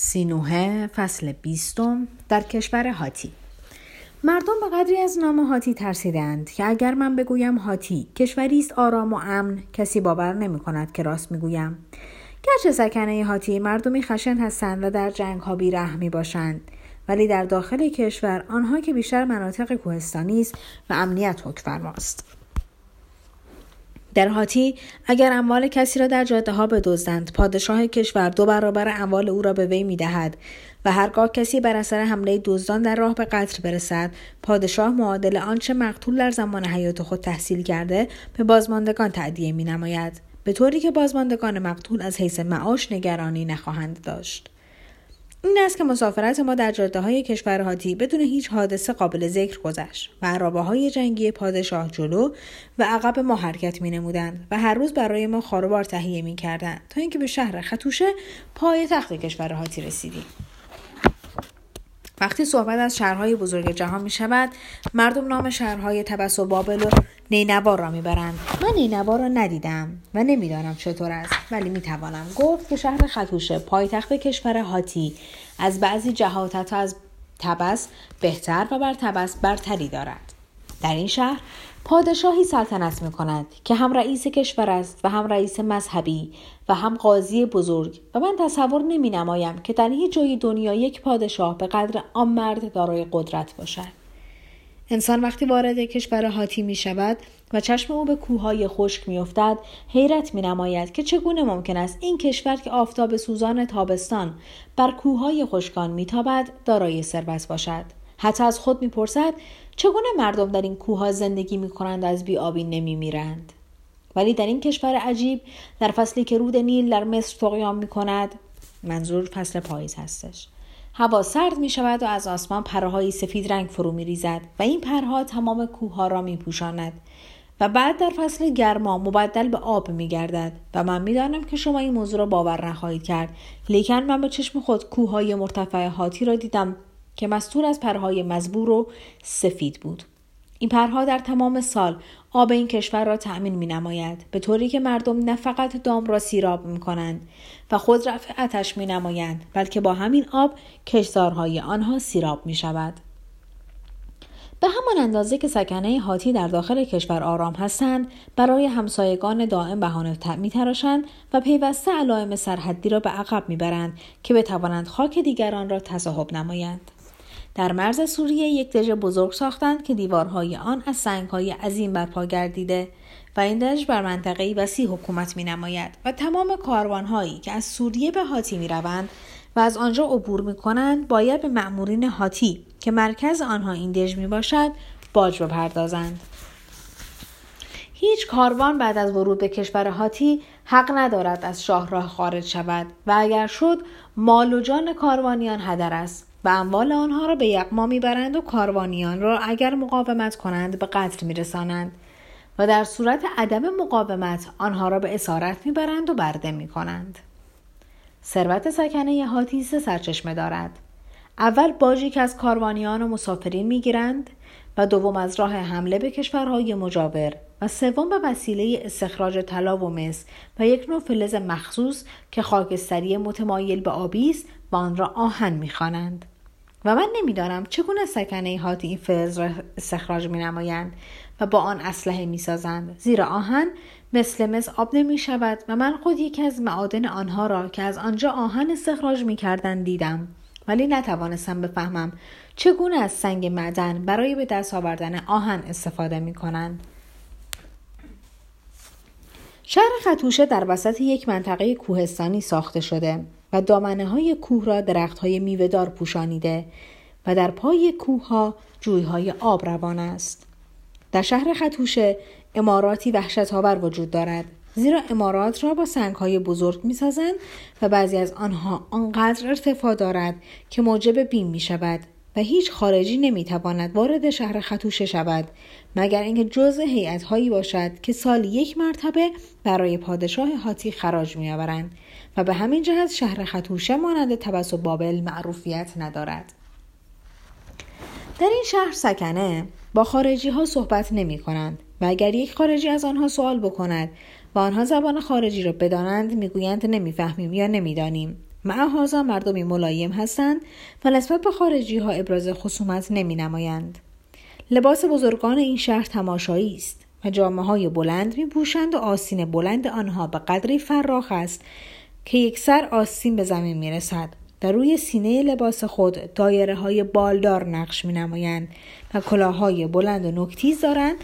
سینوه فصل بیستم در کشور هاتی. مردم به قدری از نام هاتی ترسیدند که اگر من بگویم هاتی کشوری است آرام و امن کسی باور نمی کند که راست می‌گویم. گرچه سکنه هاتی مردمی خشن هستند و در جنگ ها بیرحمی باشند ولی در داخل کشور آنها که بیشتر مناطق کوهستانی است و امنیت حکمفرماست در حاتی اگر اموال کسی را در جاده ها بدزدند پادشاه کشور دو برابر اموال او را به وی می‌دهد و هرگاه کسی بر اثر حمله دزدان در راه به قتل برسد پادشاه معادل آنچه مقتول در زمان حیات خود تحصیل کرده به بازماندگان تعدیه می نماید به طوری که بازماندگان مقتول از حیث معاش نگرانی نخواهند داشت. این است که مسافرت ما در جاده های کشور هاتی بدون هیچ حادثه قابل ذکر گذشت و عرابه های جنگی پادشاه جلو و عقب ما حرکت می نمودند و هر روز برای ما خاروبار تهیه می کردند تا اینکه به شهر خطوشه پای تخت کشور هاتی رسیدیم. وقتی صحبت از شهرهای بزرگ جهان می شود مردم نام شهرهای تبس و بابل و نینوار را می‌برند. من نینوار را ندیدم و نمی‌دانم چطور است ولی می‌توانم گفت که شهر خطوشه پایتخت کشور هاتی. از بعضی جهات از تبس بهتر و بر تبس برتری دارد. در این شهر پادشاهی سلطنت می کند که هم رئیس کشور است و هم رئیس مذهبی و هم قاضی بزرگ و من تصور نمی نمایم که در هیچ جای دنیا یک پادشاه به قدر آن مرد دارای قدرت باشد. انسان وقتی وارد کشور هاتی می شود و چشم او به کوههای خشک می افتد حیرت می نماید که چگونه ممکن است این کشور که آفتاب سوزان تابستان بر کوههای خشکان می تابد دارای ثروت باشد. حتی از خود می‌پرسد چگونه مردم در این کوه زندگی می کنند از بیابی نمی میرند. ولی در این کشور عجیب در فصلی که رود نیل در مصر تقیام می کند منظور فصل پاییز هستش. هوا سرد می شود و از آسمان پرهای سفید رنگ فرو می ریزد و این پرها تمام کوه را می پوشاند و بعد در فصل گرما مبدل به آب می گردد و من می دانم که شما این موضوع را باور نخواهید کرد. لیکن من به چشم خود کوههای مرتفع هاتی را دیدم. که مستور از پرهای مزبور و سفید بود این پرها در تمام سال آب این کشور را تأمین می نماید به طوری که مردم نه فقط دام را سیراب می کنند و خود رفع آتش می نمایند بلکه با همین آب کشتارهای آنها سیراب می شود. به همان اندازه که سکنه هاتی در داخل کشور آرام هستند برای همسایگان دائم بهانه می تراشند و پیوسته علائم سرحدی را به عقب می‌برند که بتوانند خاک دیگران را تصاحب نمایند در مرز سوریه یک دژ بزرگ ساختند که دیوارهای آن از سنگهای عظیم برپا گردیده و این دژ بر منطقه وسیع حکومت می نماید و تمام کاروانهایی که از سوریه به هاتی می روند و از آنجا عبور می کنند باید به مأمورین هاتی که مرکز آنها این دژ می باشد باج بپردازند. هیچ کاروان بعد از ورود به کشور هاتی حق ندارد از شاهراه خارج شود و اگر شد مال و جان کاروانیان هدر است و اموال آنها را به یقما می‌برند و کاروانیان را اگر مقاومت کنند به قتل میرسانند و در صورت عدم مقاومت آنها را به اسارت می‌برند و برده می‌کنند. ثروت سکنه هاتی سه سرچشمه دارد. اول باجی که از کاروانیان و مسافرین می‌گیرند و دوم از راه حمله به کشورهای مجاور و سوم به وسیله استخراج طلا و مس و یک نوع فلز مخصوص که خاکستری متمایل به آبی است و آن را آهن می‌خوانند. و من نمی‌دانم چگونه سکنه هات این فلز را استخراج می نمایند و با آن اسلحه می سازند زیرا آهن مثل مس آب نمی شود و من خود یکی از معادن آنها را که از آنجا آهن استخراج می دیدم. ولی نتوانستم بفهمم چگونه از سنگ معدن برای به دست آوردن آهن استفاده می کنند. شهر خطوشه در وسط یک منطقه کوهستانی ساخته شده. و دامنه های کوه را درخت های میوهدار پوشانیده و در پای کوه ها جوی های آب روان است. در شهر خطوشه اماراتی وحشت آور وجود دارد زیرا امارات را با سنگ های بزرگ می سازند و بعضی از آنها آنقدر ارتفاع دارد که موجب بیم می شود و هیچ خارجی نمی تواند وارد شهر خطوشه شود مگر اینکه جزء هیئت هایی باشد که سال یک مرتبه برای پادشاه هاتی خراج می آورند و به همین جهت شهر خطوشه مانند تبس و بابل معروفیت ندارد در این شهر سکنه با خارجی ها صحبت نمی کنند و اگر یک خارجی از آنها سوال بکند و آنها زبان خارجی را بدانند می‌گویند نمی‌فهمیم یا نمی‌دانیم معهازا مردمی ملایم هستند و نسبت به خارجی ها ابراز خصومت نمی نمایند. لباس بزرگان این شهر تماشایی است و جامعه های بلند می پوشند و آسین بلند آنها به قدری فراخ است که یک سر آستین به زمین می رسد. در روی سینه لباس خود دایره های بالدار نقش می نمایند و کلاهای بلند و نکتیز دارند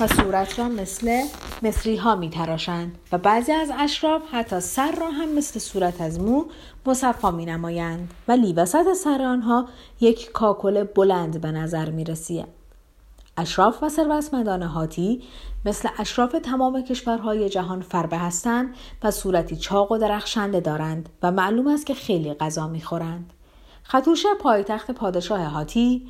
و صورت را مثل مصری ها می تراشند و بعضی از اشراف حتی سر را هم مثل صورت از مو مصفا می نمایند ولی وسط سر آنها یک کاکل بلند به نظر می رسید. اشراف و ثروتمندان هاتی مثل اشراف تمام کشورهای جهان فربه هستند و صورتی چاق و درخشنده دارند و معلوم است که خیلی غذا می‌خورند خطوشه پایتخت پادشاه هاتی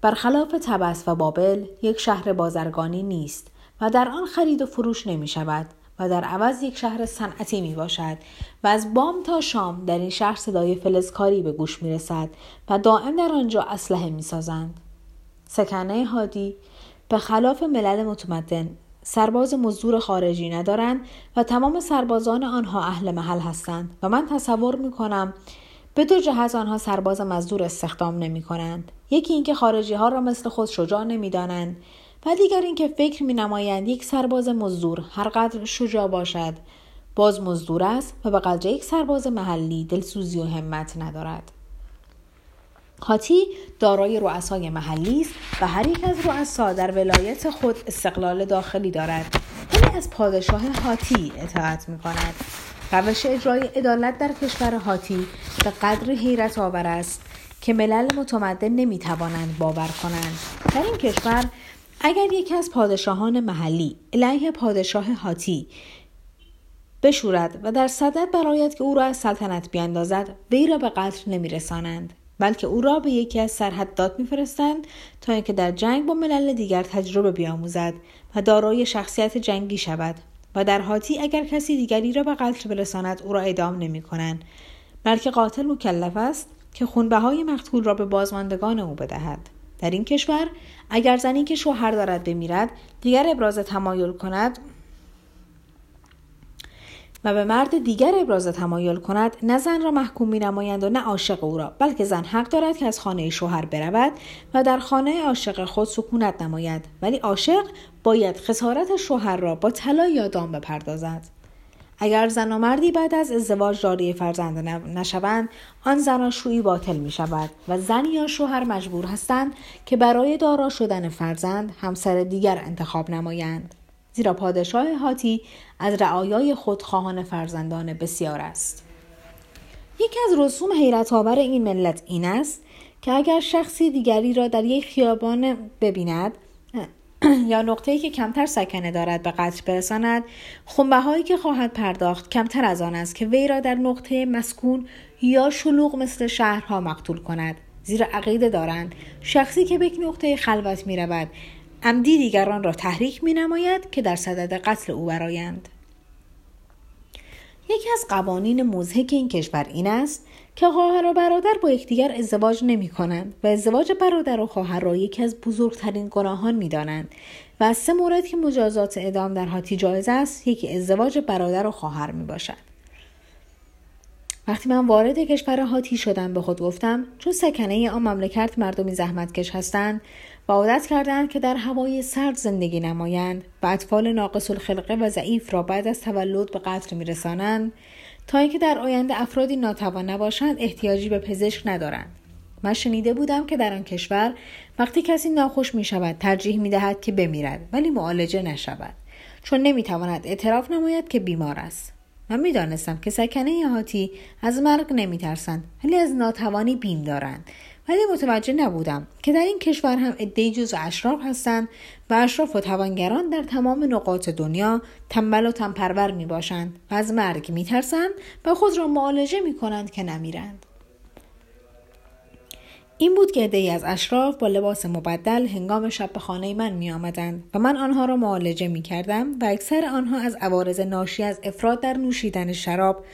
برخلاف تبس و بابل یک شهر بازرگانی نیست و در آن خرید و فروش نمی شود و در عوض یک شهر صنعتی می باشد و از بام تا شام در این شهر صدای فلزکاری به گوش می رسد و دائم در آنجا اسلحه می سازند. سکنه هادی به خلاف ملل متمدن سرباز مزدور خارجی ندارند و تمام سربازان آنها اهل محل هستند و من تصور می کنم به دو جهت آنها سرباز مزدور استخدام نمی کنند. یکی اینکه خارجی ها را مثل خود شجاع نمی دانند و دیگر اینکه فکر می نمایند یک سرباز مزدور هر قدر شجاع باشد باز مزدور است و به قدر یک سرباز محلی دلسوزی و همت ندارد. هاتی دارای رؤسای محلی است و هر یک از رؤسا در ولایت خود استقلال داخلی دارد. ولی از پادشاه هاتی اطاعت می کند روش اجرای عدالت در کشور هاتی به قدر حیرت آور است که ملل متمدن نمی توانند باور کنند. در این کشور اگر یکی از پادشاهان محلی علیه پادشاه هاتی بشورد و در صدد برایت که او را از سلطنت بیاندازد وی را به قتل نمیرسانند. بلکه او را به یکی از سرحدات میفرستند تا اینکه در جنگ با ملل دیگر تجربه بیاموزد و دارای شخصیت جنگی شود و در حاتی اگر کسی دیگری را به قتل برساند او را اعدام نمی کنند بلکه قاتل مکلف است که خونبهای مقتول را به بازماندگان او بدهد. در این کشور اگر زنی که شوهر دارد بمیرد دیگر ابراز تمایل کند و به مرد دیگر ابراز تمایل کند نه زن را محکوم می نمایند و نه عاشق او را بلکه زن حق دارد که از خانه شوهر برود و در خانه عاشق خود سکونت نماید. ولی عاشق باید خسارت شوهر را با طلا یا دام بپردازد. اگر زن و مردی بعد از ازدواج داری فرزند نشوند آن زناشویی باطل می شود و زن یا شوهر مجبور هستند که برای دارا شدن فرزند همسر دیگر انتخاب نمایند. زیرا پادشاه هاتی از رعایای خودخواهان فرزندان بسیار است. یکی از رسوم حیرت آور این ملت این است که اگر شخصی دیگری را در یک خیابان ببیند یا نقطه‌ای که کمتر سکنه دارد به قتل برساند خونبهایی که خواهد پرداخت کمتر از آن است که وی را در نقطه مسکون یا شلوغ مثل شهرها مقتول کند. زیرا عقیده دارند شخصی که به یک نقطه خلوت می رود عمدی دیگران را تحریک می نماید که در صدد قتل او برایند. یکی از قوانین مزهک این کشور این است که خواهر و برادر با یکدیگر ازدواج نمی کنند و ازدواج برادر و خواهر را یکی از بزرگترین گناهان می دانند و از سه مورد که مجازات اعدام در حاتی جایز است یکی ازدواج برادر و خواهر می باشد. وقتی من وارد کشور هاتی شدم به خود گفتم چون سکنه آن مملکت مردمی زحمتکش هستند و عادت کردند که در هوای سرد زندگی نمایند و اطفال ناقص الخلقه و ضعیف را بعد از تولد به قتل میرسانند تا اینکه در آینده افرادی ناتوان نباشند احتیاجی به پزشک ندارند. من شنیده بودم که در آن کشور وقتی کسی ناخوش می شود ترجیح می دهد که بمیرد ولی معالجه نشود چون نمی تواند اعتراف نماید که بیمار است. من می دانستم که سکنه هاتی از مرگ نمی ترسند ولی از ناتوانی بیم دارند ولی متوجه نبودم که در این کشور هم عدهای جز اشراف هستند و اشراف و توانگران در تمام نقاط دنیا تنبل و تنپرور می باشند و از مرگ می ترسند و خود را معالجه می کنند که نمیرند. این بود که عدهای از اشراف با لباس مبدل هنگام شب به خانه من می آمدند و من آنها را معالجه می کردم و اکثر آنها از عوارض ناشی از افراد در نوشیدن شراب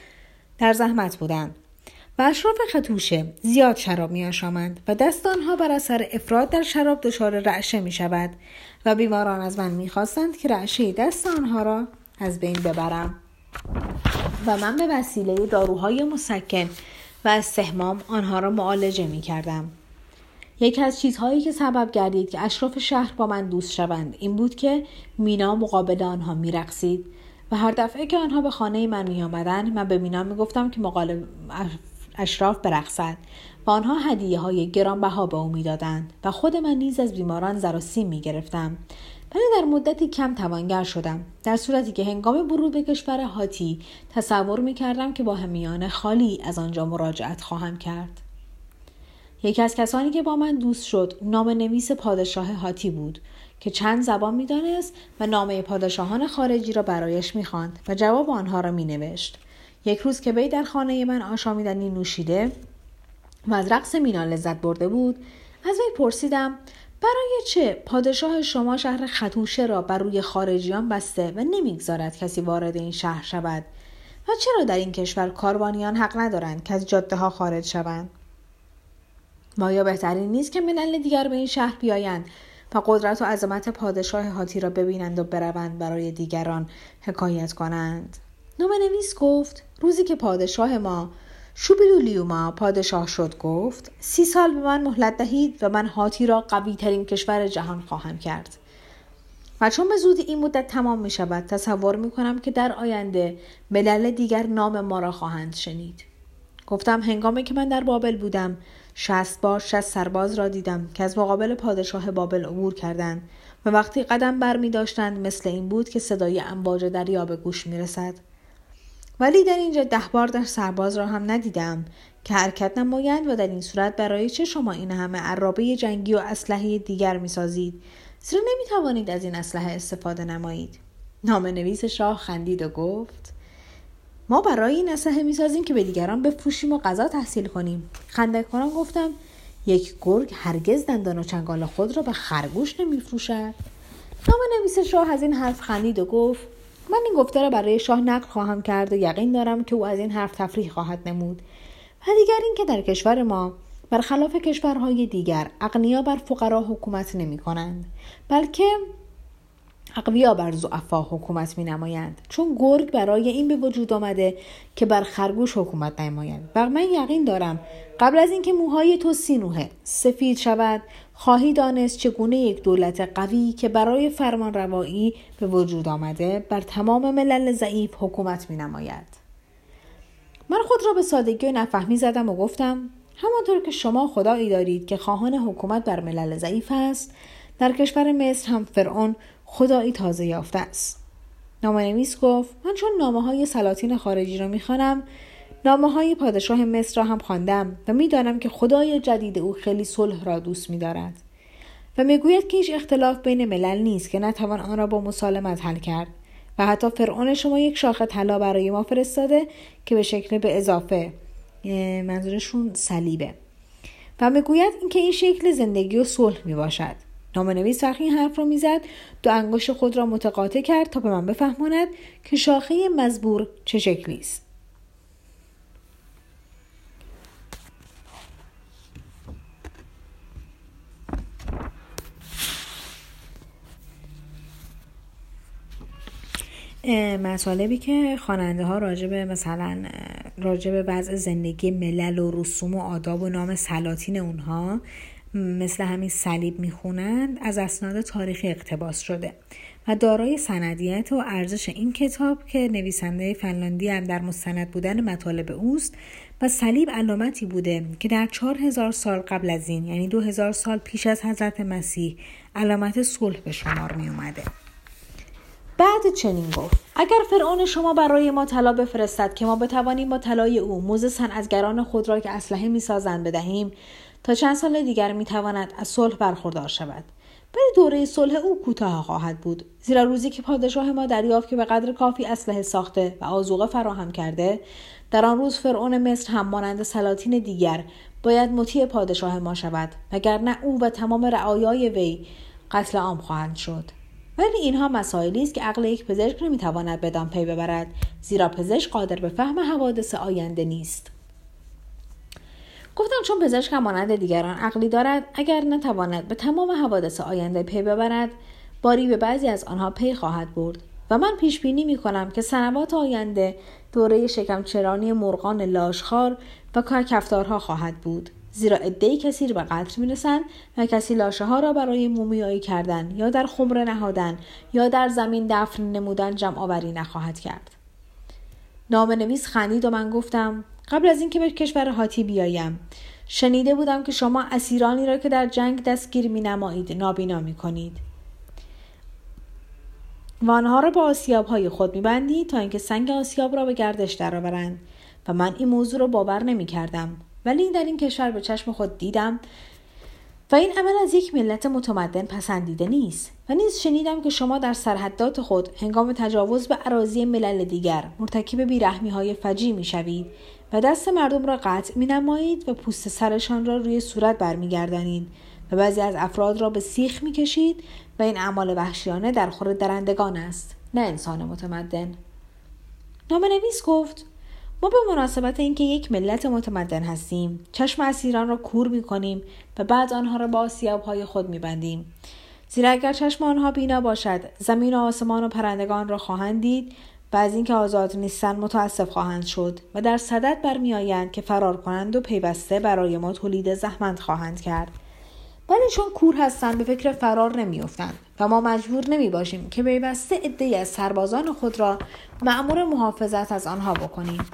در زحمت بودند و اشراف خطوشه زیاد شراب می آشامند و دست آنها بر اثر افراد در شراب دچار رعشه می شود و بیماران از من می خواستند که رعشه دست آنها را از بین ببرم و من به وسیله داروهای مسکن و از سهمام آنها را معالجه می کردم. یکی از چیزهایی که سبب گردید که اشراف شهر با من دوست شوند این بود که مینا مقابل آنها میرقصید و هر دفعه که آنها به خانه من می آمدن من به مینا می گفتم که مقابل اشراف برقصد و آنها هدیه های گرانبها به او می‌دادند و خود من نیز از بیماران زر و سیم می گرفتم ولی در مدتی کم توانگر شدم. در صورتی که هنگام ورود به کشور هاتی تصور می کردم که با همیان خالی از آنجا مراجعت خواهم کرد. یکی از کسانی که با من دوست شد نام نویس پادشاه هاتی بود که چند زبان می‌دانست و نامه پادشاهان خارجی را برایش می‌خواند و جواب آنها را مینوشت. یک روز که وی در خانه من آشامیدنی نوشیده و از رقص مینا لذت برده بود از وی پرسیدم برای چه؟ پادشاه شما شهر خطوشه را بر روی خارجیان بسته و نمی‌گذارد کسی وارد این شهر شود. و چرا در این کشور کاروانیان حق ندارند که از جاده ها خارج شوند؟ مایا بهترین نیست که ملل دیگر به این شهر بیایند و قدرت و عظمت پادشاه هاتی را ببینند و بروند برای دیگران حکایت کنند؟ نام نویس گفت روزی که پادشاه ما شوبیلولیوما پادشاه شد گفت سی سال به من مهلت دهید و من هاتی را قوی ترین کشور جهان خواهم کرد و چون به زودی این مدت تمام می شود تصور می کنم که در آینده ملل دیگر نام ما را خواهند شنید گفتم هنگامی که من در بابل بودم شست بار شست سرباز را دیدم که از مقابل پادشاه بابل عبور کردند و وقتی قدم بر می داشتند مثل این بود که صدای امواج دریا به گوش می رسد. ولی در اینجا ده بار در سرباز را هم ندیدم. که حرکت نمایند و در این صورت برای چه شما این همه عرابه جنگی و اسلحه دیگر می سازید زیرا نمی توانید از این اسلحه استفاده نمایید؟ نام نویس شاه خندید و گفت ما برای این اسلحه می‌سازیم که به دیگران بفروشیم و غذا تحصیل کنیم. خنده کنم گفتم یک گرگ هرگز دندان و چنگال خود را به خرگوش نمیفروشد. نام نویس شاه از این حرف خندید و گفت من این گفته را برای شاه نقل خواهم کرد و یقین دارم که او از این حرف تفریح خواهد نمود. و دیگر اینکه در کشور ما برخلاف کشورهای دیگر اقنیا بر فقرا حکومت نمی کنند بلکه اقویا بر زعفا حکومت می نمایند چون گرگ برای این به وجود آمده که بر خرگوش حکومت نماید و من یقین دارم قبل از اینکه موهای تو سینوه سفید شود خواهی دانست چگونه یک دولت قوی که برای فرمان روایی به وجود آمده بر تمام ملل ضعیف حکومت می نماید. من خود را به سادگی و نفهمی زدم و گفتم همانطور که شما خدایی دارید که خواهان حکومت بر ملل ضعیف است در کشور مصر هم فرعون خدایی تازه یافته است. نامنویس گفت من چون نامه های سلاطین خارجی را می‌خوانم نامه های پادشاه مصر را هم خواندم و می‌دانم که خدای جدید او خیلی صلح را دوست میدارد. و می‌گوید که هیچ اختلاف بین ملل نیست که نتوان آن را با مسالمت حل کرد و حتی فرعون شما یک شاخه طلا برای ما فرستاده که به شکل به اضافه منظورشون صلیبه. و می‌گوید اینکه این شکل زندگی و صلح می باشد نامنویس وقتی این حرف را می‌زد. دو انگشت خود را متقاطع کرد تا به من بفهماند که شاخه مزبور چه شکلی است. مطالبی که خواننده ها راجع مثلا راجع به وضع زندگی ملل و رسوم و آداب و نام سلاطین اونها مثل همین صلیب می‌خونند از اسناد تاریخی اقتباس شده و دارای سندیت و ارزش این کتاب که نویسنده فنلاندی هم در مستند بودن مطالب اوست و صلیب علامتی بوده که در چهار هزار سال قبل از این یعنی دو هزار سال پیش از حضرت مسیح علامت صلح به شمار می اومده. بعد چنین گفت اگر فرعون شما برای ما طلا بفرستد که ما بتوانیم با طلای او موز صنعتگران خود را که اسلحه می‌سازند بدهیم تا چند سال دیگر می‌تواند از صلح برخوردار شود. ولی دوره صلح او کوتاه خواهد بود زیرا روزی که پادشاه ما دریافت که به قدر کافی اسلحه ساخته و آزوقه فراهم کرده در آن روز فرعون مصر هم مانند سلاطین دیگر باید مطیع پادشاه ما شود وگرنه او و تمام رعایای وی قتل عام خواهند شد. ولی اینها مسائلی است که عقل یک پزشک نمی‌تواند بدان پی ببرد زیرا پزشک قادر به فهم حوادث آینده نیست. گفتم چون پزشک دیگران عقلی دارد اگر نتواند به تمام حوادث آینده پی ببرد باری به بعضی از آنها پی خواهد برد. و من پیش بینی می کنم که سنوات آینده دوره شکمچرانی مرغان لاشخار و کفتارها خواهد بود. زیرا عدهای کسی به قتل می‌رسند و کسی لاشه ها را برای مومیایی کردن یا در خمره نهادن یا در زمین دفن نمودن جمع آوری نخواهد کرد. نام نویس خندید و من گفتم قبل از اینکه به کشور هاتی بیایم شنیده بودم که شما اسیرانی را که در جنگ دستگیر می نمایید نابینا می کنید و آنها را با آسیاب های خود می بندید تا اینکه سنگ آسیاب را به گردش درآورند و من این موضوع را باور نمی کردم ولی در این کشور به چشم خود دیدم و این عمل از یک ملت متمدن پسندیده نیست و نیز شنیدم که شما در سرحدات خود هنگام تجاوز به عراضی ملل دیگر مرتکب بیرحمی های فجی می شوید و دست مردم را قطع می نمایید و پوست سرشان را روی صورت برمیگردانید و بعضی از افراد را به سیخ می کشید و این اعمال وحشیانه در خور درندگان است نه انسان متمدن نویس گفت ما به مناسبت اینکه یک ملت متمدن هستیم چشم اسیران را کور می کنیم و بعد آنها را با آسیاب های خود می بندیم. زیرا اگر چشم آنها بینا باشد زمین و آسمان و پرندگان را خواهند دید و از اینکه آزاد نیستند متاسف خواهند شد و در صدد برمیآیند که فرار کنند و پیوسته برای ما تولید زحمت خواهند کرد. ولی چون کور هستند به فکر فرار نمیافتند و ما مجبور نمی باشیم که پیوسته عدهای از سربازان خود را معمور محافظت از آنها بکنیم.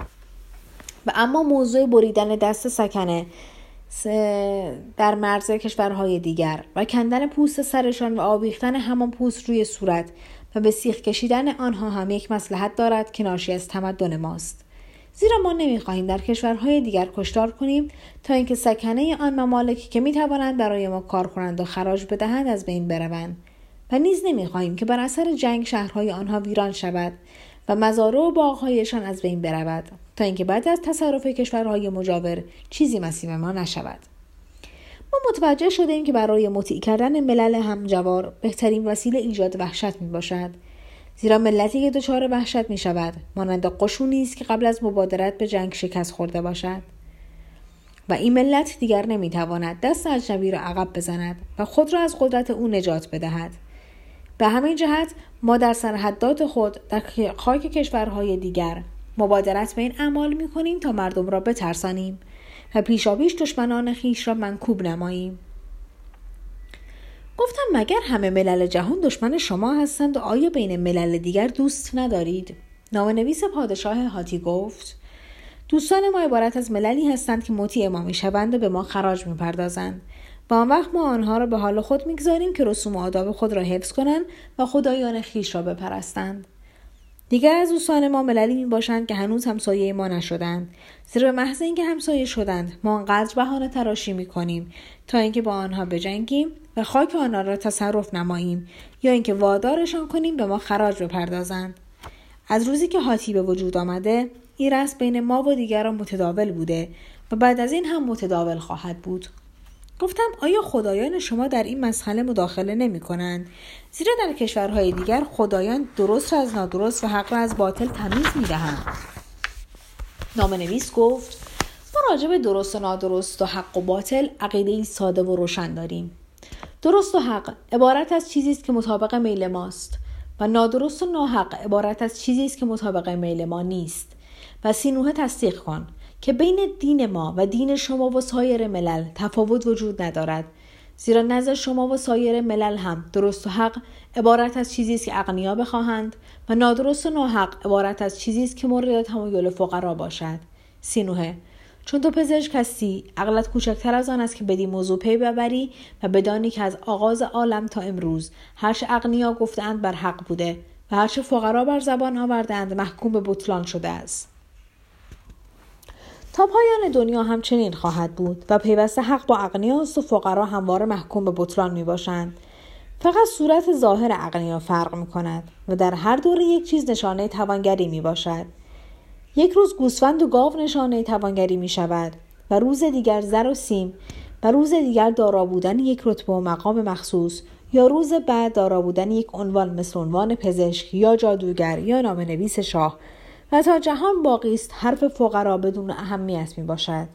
و اما موضوع بریدن دست سکنه در مرز کشورهای دیگر و کندن پوست سرشان و آویختن همان پوست روی صورت و به سیخ کشیدن آنها هم یک مسلحت دارد که ناشی از تمدن ماست. زیرا ما نمی‌خواهیم در کشورهای دیگر کشتار کنیم تا اینکه سکنه آن ممالکی که می‌توانند برای ما کار کنند و خراج بدهند از بین بروند. و نیز نمی‌خواهیم که بر اثر جنگ شهرهای آنها ویران شود و مزارع و باغهایشان از بین برود تا اینکه بعد از تصرف کشورهای مجاور چیزی مسیب ما نشود. ما متوجه شده ایم که برای مطیع کردن ملل همجوار بهترین وسیله ایجاد وحشت می باشد زیرا ملتی که دچار وحشت می شود مانند قشونی است که قبل از مبادرت به جنگ شکست خورده باشد. و این ملت دیگر نمی‌تواند دست اجنبی را عقب بزند و خود را از قدرت او نجات بدهد. به همین جهت ما در سرحدات خود در خاک کشورهای دیگر مبادرت به این اعمال می کنیم تا مردم را بترسانیم. و پیشاپیش دشمنان خیش را منکوب نماییم. گفتم مگر همه ملل جهان دشمن شما هستند و آیا بین ملل دیگر دوست ندارید؟ نام نویس پادشاه هاتی گفت دوستان ما عبارت از مللی هستند که مطیع ما می‌شوند و به ما خراج می‌پردازند. و آن وقت ما آنها را به حال خود می‌گذاریم که رسوم و آداب خود را حفظ کنند و خدایان خیش را بپرستند. دیگر از دوستان ما مللی می باشند که هنوز همسایه ما نشدند. زیرا به محض اینکه همسایه شدند ما آنقدر بهانه تراشی می کنیم تا اینکه با آنها بجنگیم و خاک آنها را تصرف نماییم یا اینکه وادارشان کنیم به ما خراج بپردازند. از روزی که هاتی به وجود آمده این رسم بین ما و دیگران متداول بوده و بعد از این هم متداول خواهد بود. گفتم آیا خدایان شما در این مسئله مداخله نمی کنند؟ زیرا در کشورهای دیگر خدایان درست را از نادرست و حق را از باطل تمیز می دهند. نام نویس گفت ما راجع به درست و نادرست و حق و باطل عقیده ساده و روشن داریم. درست و حق عبارت از چیزی است که مطابق میل ماست و نادرست و ناحق عبارت از چیزی است که مطابق میل ما نیست و سینوه تصدیق کن که بین دین ما و دین شما و سایر ملل تفاوت وجود ندارد. زیرا نظر شما و سایر ملل هم درست و حق عبارت از چیزی است که اغنیا بخواهند و نادرست و ناحق عبارت از چیزی است که مورد تمایل فقرا باشد. سینوه چون تو پزشک هستی عقلت کوچکتر از آن است که بدی موضوع پی ببری و بدانی که از آغاز عالم تا امروز هرچه اغنیا گفتند بر حق بوده و هرچه فقرا بر زبان آوردند محکوم به بطلان شده است. تا پایان دنیا همچنین خواهد بود و پیوسته حق با اغنیاست و فقرا همواره محکوم به بطلان می باشند. فقط صورت ظاهر اغنیا فرق می کند و در هر دوره یک چیز نشانه توانگری می باشد. یک روز گوسفند و گاو نشانه توانگری می شود و روز دیگر زر و سیم و روز دیگر دارا بودن یک رتبه و مقام مخصوص یا روز بعد دارا بودن یک عنوان مثل عنوان پزشک یا جادوگر یا نام نویس شاه و تا جهان باقی است حرف فقرا بدون اهمیت می باشد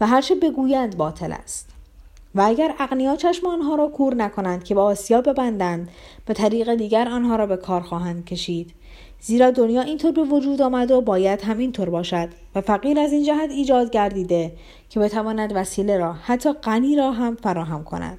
و هرچه بگویند باطل است. و اگر اغنیا چشم آنها را کور نکنند که با آسیا ببندند به طریق دیگر آنها را به کار خواهند کشید. زیرا دنیا اینطور به وجود آمده و باید همینطور باشد و فقیر از این جهت ایجاد گردیده که بتواند وسیله را حتی غنی را هم فراهم کند.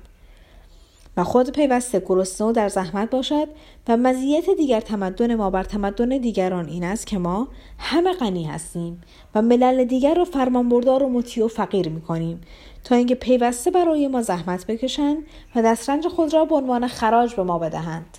و خود پیوسته گرسنه در زحمت باشد و مزیت دیگر تمدن ما بر تمدن دیگران این است که ما همه غنی هستیم و ملل دیگر را فرمانبردار و مطیع و فقیر می‌کنیم تا اینکه پیوسته برای ما زحمت بکشند و دسترنج خود را به عنوان خراج به ما بدهند.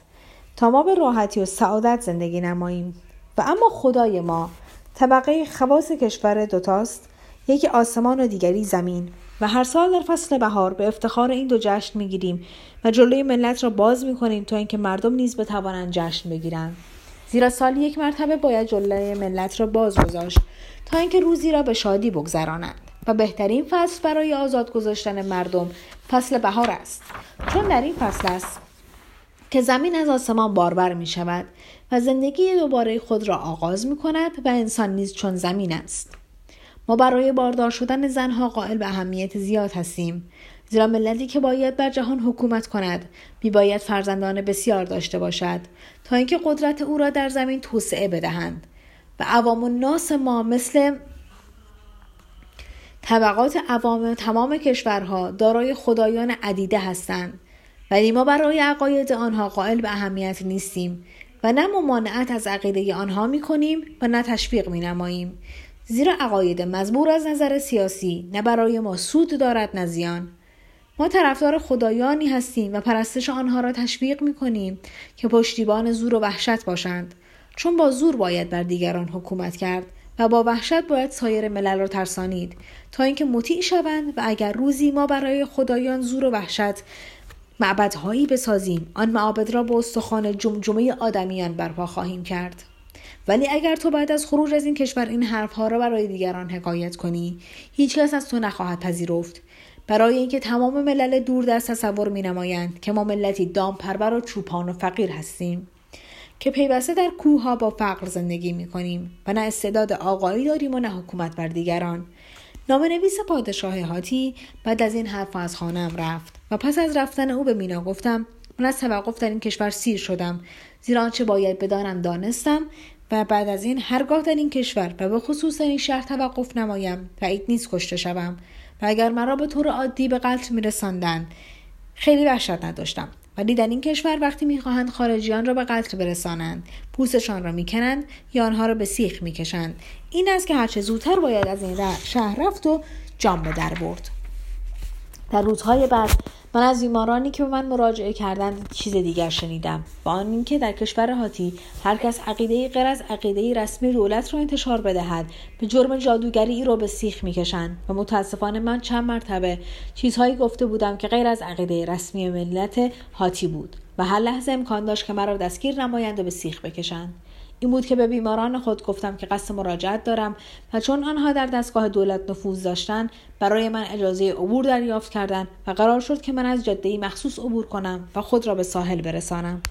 تا ما به راحتی و سعادت زندگی نماییم. و اما خدای ما طبقه خواص کشور دوتاست یکی آسمان و دیگری زمین. و هر سال در فصل بهار به افتخار این دو جشن می‌گیریم و جلوی ملت را باز می‌کنیم تا اینکه مردم نیز بتوانند جشن بگیرند. زیرا سال یک مرتبه باید جلوی ملت را باز گذاشت تا اینکه روزی را به شادی بگذرانند. و بهترین فصل برای آزاد گذاشتن مردم فصل بهار است. چون در این فصل است که زمین از آسمان باربر می شود و زندگی دوباره خود را آغاز می کند و انسان نیز چون زمین است. ما برای باردار شدن زنها قائل به اهمیت زیاد هستیم. زیرا ملتی که باید بر جهان حکومت کند میباید فرزندان بسیار داشته باشد تا اینکه قدرت او را در زمین توسعه بدهند. و عوام و ناس ما مثل طبقات عوام تمام کشورها دارای خدایان عدیده هستند. ولی ما برای عقاید آنها قائل به اهمیت نیستیم و نه ممانعت از عقیده آنها می کنیم و نه تشویق می نماییم زیرا عقاید مزبور از نظر سیاسی نه برای ما سود دارد نه زیان. ما طرفدار خدایانی هستیم و پرستش آنها را تشویق می کنیم که پشتیبان زور و وحشت باشند. چون با زور باید بر دیگران حکومت کرد و با وحشت باید سایر ملل را ترسانید تا اینکه مطیع شوند و اگر روزی ما برای خدایان زور و وحشت معبدهایی بسازیم آن معابد را به استخوان جمجمه آدمیان برپا خواهیم کرد. ولی اگر تو بعد از خروج از این کشور این حرفها را برای دیگران حکایت کنی هیچکس از تو نخواهد پذیرفت. برای اینکه تمام ملل دور در تصور می نمایند که ما ملتی دام پرور و چوپان و فقیر هستیم. که پیوسته در کوه با فقر زندگی می کنیم و نه استعداد آقایی داریم و نه حکومت بر دیگران. نام نویس پادشاه هاتی بعد از این حرف از خانم رفت و پس از رفتن او به مینا گفتم من از توقف در این کشور سیر شدم زیرا آنچه باید بدانم دانستم و بعد از این هرگاه در این کشور و به خصوص این شهر توقف نمایم. بعید نیست کشته شوم. و اگر مرا به طور عادی به قتل میرساندند خیلی وحشت نداشتم. ولی در این کشور وقتی می‌خواهند خارجیان را به قتل برسانند پوستشان را می‌کنند یا آنها را به سیخ می‌کشند. این است که هرچه زودتر باید از این شهر رفت و جام به در برد. در روزهای بعد من از بیمارانی که به من مراجعه کردند چیز دیگر شنیدم. و آن اینکه در کشور هاتی هر کس عقیده غیر از عقیده رسمی دولت را انتشار بدهد به جرم جادوگری ای را به سیخ می‌کشند و متاسفانه من چند مرتبه چیزهایی گفته بودم که غیر از عقیده رسمی ملت هاتی بود و هر لحظه امکان داشت که مرا دستگیر نمایند و به سیخ بکشند. این بود که به بیماران خود گفتم که قصد مراجعت دارم و چون آنها در دستگاه دولت نفوذ داشتند برای من اجازه عبور دریافت کردند و قرار شد که من از جاده مخصوص عبور کنم و خود را به ساحل برسانم.